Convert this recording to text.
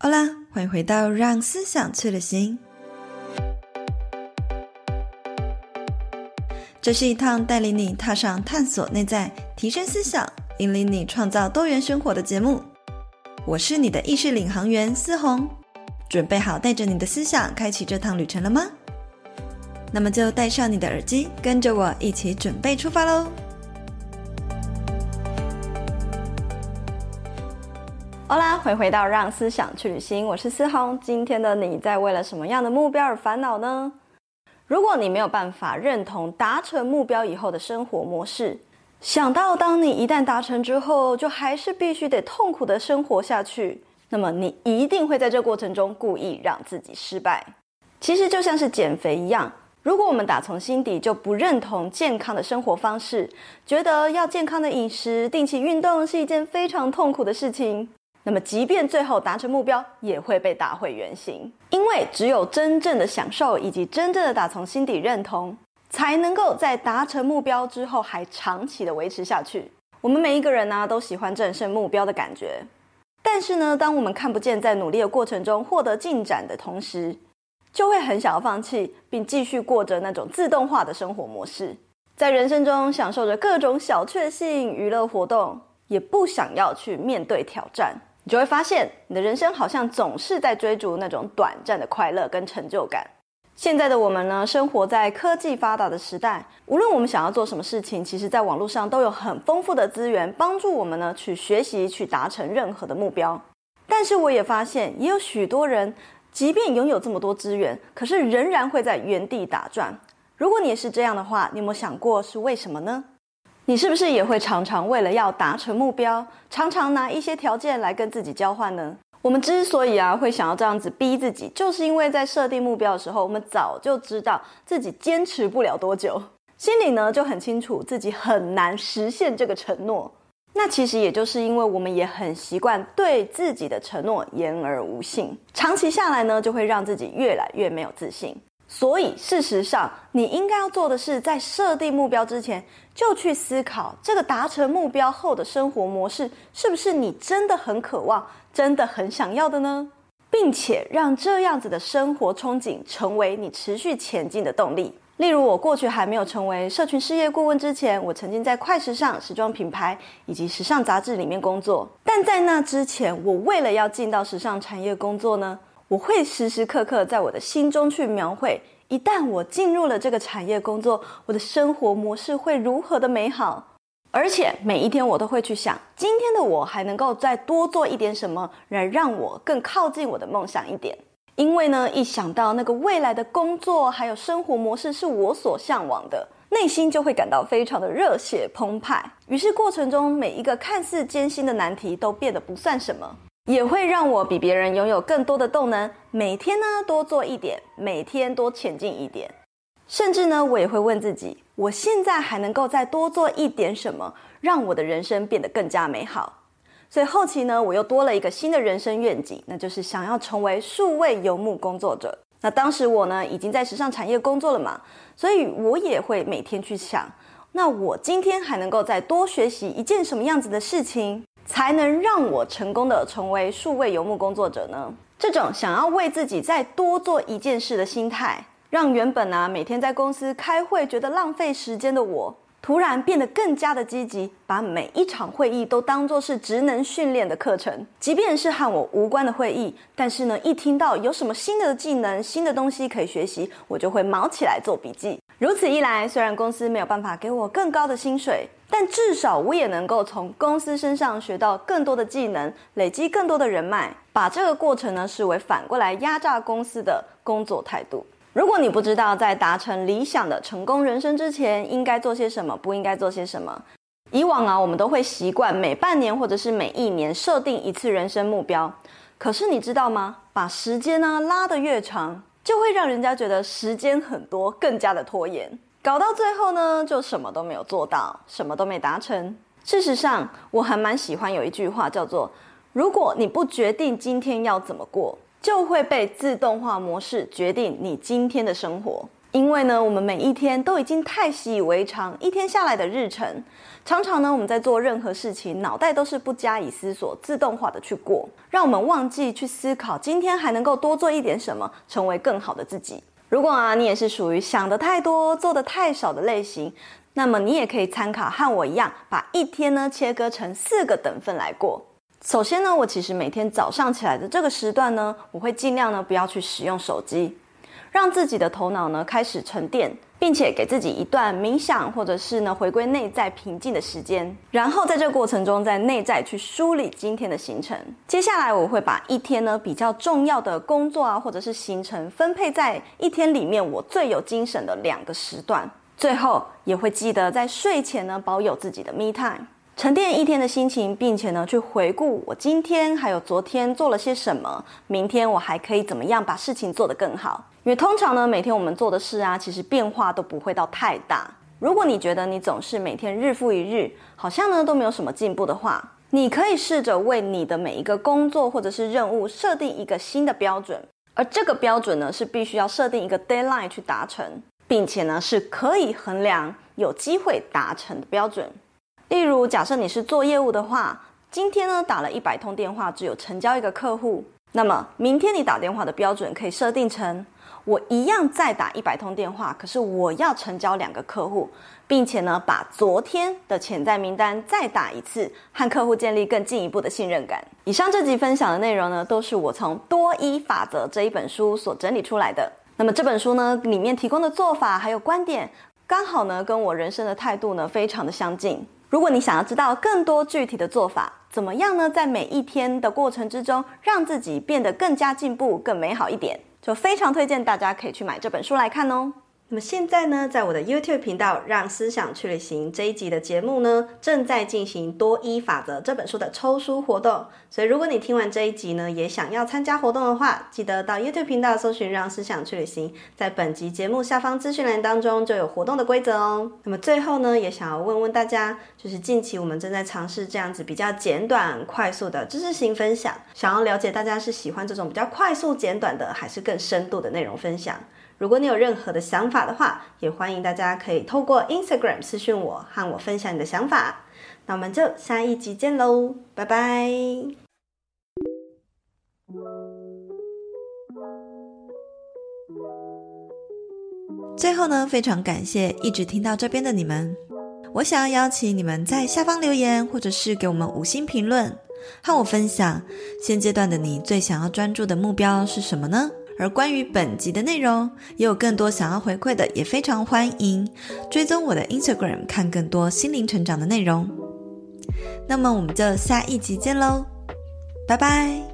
好啦，欢迎回到让思想去旅行。这是一趟带领你踏上探索内在、提升思想、引领你创造多元生活的节目。我是你的意识领航员思红，准备好带着你的思想开启这趟旅程了吗？那么就戴上你的耳机，跟着我一起准备出发喽！好啦，回回到让思想去旅行，我是思红。今天的你在为了什么样的目标而烦恼呢？如果你没有办法认同达成目标以后的生活模式，想到当你一旦达成之后，就还是必须得痛苦的生活下去，那么你一定会在这过程中故意让自己失败。其实就像是减肥一样。如果我们打从心底就不认同健康的生活方式，觉得要健康的饮食、定期运动是一件非常痛苦的事情，那么即便最后达成目标，也会被打回原形。因为只有真正的享受以及真正的打从心底认同，才能够在达成目标之后还长期的维持下去。我们每一个人呢、都喜欢战胜目标的感觉，但是呢，当我们看不见在努力的过程中获得进展的同时，就会很想要放弃，并继续过着那种自动化的生活模式，在人生中享受着各种小确幸、娱乐活动，也不想要去面对挑战。你就会发现，你的人生好像总是在追逐那种短暂的快乐跟成就感。现在的我们呢，生活在科技发达的时代，无论我们想要做什么事情，其实在网络上都有很丰富的资源帮助我们呢去学习、去达成任何的目标。但是我也发现，也有许多人。即便拥有这么多资源，可是仍然会在原地打转。如果你也是这样的话，你有没有想过是为什么呢？你是不是也会常常为了要达成目标，常常拿一些条件来跟自己交换呢？我们之所以啊会想要这样子逼自己，就是因为在设定目标的时候，我们早就知道自己坚持不了多久，心里呢就很清楚自己很难实现这个承诺。那其实也就是因为我们也很习惯对自己的承诺言而无信，长期下来呢，就会让自己越来越没有自信。所以事实上，你应该要做的是，在设定目标之前，就去思考这个达成目标后的生活模式，是不是你真的很渴望、真的很想要的呢？并且让这样子的生活憧憬成为你持续前进的动力。例如，我过去还没有成为社群事业顾问之前，我曾经在快时尚时装品牌以及时尚杂志里面工作。但在那之前，我为了要进到时尚产业工作呢，我会时时刻刻在我的心中去描绘，一旦我进入了这个产业工作，我的生活模式会如何的美好。而且每一天我都会去想，今天的我还能够再多做一点什么，来让我更靠近我的梦想一点。因为呢，一想到那个未来的工作还有生活模式是我所向往的，内心就会感到非常的热血澎湃。于是过程中每一个看似艰辛的难题都变得不算什么，也会让我比别人拥有更多的动能，每天呢多做一点，每天多前进一点。甚至呢，我也会问自己，我现在还能够再多做一点什么，让我的人生变得更加美好。所以后期呢，我又多了一个新的人生愿景，那就是想要成为数位游牧工作者。那当时我呢，已经在时尚产业工作了嘛，所以我也会每天去想，那我今天还能够再多学习一件什么样子的事情，才能让我成功的成为数位游牧工作者呢？这种想要为自己再多做一件事的心态，让原本呢、每天在公司开会觉得浪费时间的我。突然变得更加的积极，把每一场会议都当作是职能训练的课程。即便是和我无关的会议，但是呢，一听到有什么新的技能、新的东西可以学习，我就会卯起来做笔记。如此一来，虽然公司没有办法给我更高的薪水，但至少我也能够从公司身上学到更多的技能，累积更多的人脉。把这个过程呢，视为反过来压榨公司的工作态度。如果你不知道在达成理想的成功人生之前应该做些什么，不应该做些什么，以往啊，我们都会习惯每半年或者是每一年设定一次人生目标。可是你知道吗？把时间呢拉得越长，就会让人家觉得时间很多，更加的拖延，搞到最后呢，就什么都没有做到，什么都没达成。事实上，我还蛮喜欢有一句话叫做：如果你不决定今天要怎么过。就会被自动化模式决定你今天的生活。因为呢，我们每一天都已经太习以为常，一天下来的日程，常常呢，我们在做任何事情，脑袋都是不加以思索，自动化的去过，让我们忘记去思考今天还能够多做一点什么，成为更好的自己。如果啊，你也是属于想得太多、做得太少的类型，那么你也可以参考和我一样，把一天呢切割成四个等份来过。首先呢，我其实每天早上起来的这个时段呢，我会尽量呢不要去使用手机。让自己的头脑呢开始沉淀，并且给自己一段冥想，或者是呢回归内在平静的时间。然后在这个过程中，在内在去梳理今天的行程。接下来我会把一天呢比较重要的工作啊，或者是行程分配在一天里面我最有精神的两个时段。最后也会记得在睡前呢保有自己的 me time。沉淀一天的心情，并且呢，去回顾我今天还有昨天做了些什么，明天我还可以怎么样把事情做得更好？因为通常呢，每天我们做的事啊，其实变化都不会到太大。如果你觉得你总是每天日复一日，好像呢都没有什么进步的话，你可以试着为你的每一个工作或者是任务设定一个新的标准，而这个标准呢，是必须要设定一个 deadline 去达成，并且呢，是可以衡量、有机会达成的标准。例如，假设你是做业务的话，今天呢打了一百通电话，只有成交一个客户。那么明天你打电话的标准可以设定成：我一样再打一百通电话，可是我要成交两个客户，并且呢把昨天的潜在名单再打一次，和客户建立更进一步的信任感。以上这集分享的内容呢，都是我从《多一法则》这一本书所整理出来的。那么这本书呢里面提供的做法还有观点，刚好呢跟我人生的态度呢非常的相近。如果你想要知道更多具体的做法，怎么样呢？在每一天的过程之中，让自己变得更加进步、更美好一点，就非常推荐大家可以去买这本书来看哦。那么现在呢，在我的 YouTube 频道《让思想去旅行》这一集的节目呢，正在进行《多一法则》这本书的抽书活动。所以，如果你听完这一集呢，也想要参加活动的话，记得到 YouTube 频道搜寻《让思想去旅行》，在本集节目下方资讯栏当中就有活动的规则哦。那么最后呢，也想要问问大家，就是近期我们正在尝试这样子比较简短、快速的知识型分享，想要了解大家是喜欢这种比较快速、简短的，还是更深度的内容分享？如果你有任何的想法的话，也欢迎大家可以透过 Instagram 私讯我，和我分享你的想法。那我们就下一集见喽，拜拜。最后呢，非常感谢一直听到这边的你们。我想要邀请你们在下方留言，或者是给我们五星评论，和我分享现阶段的你最想要专注的目标是什么呢？而关于本集的内容，也有更多想要回馈的，也非常欢迎追踪我的 Instagram，看更多心灵成长的内容。那么我们就下一集见喽，拜拜。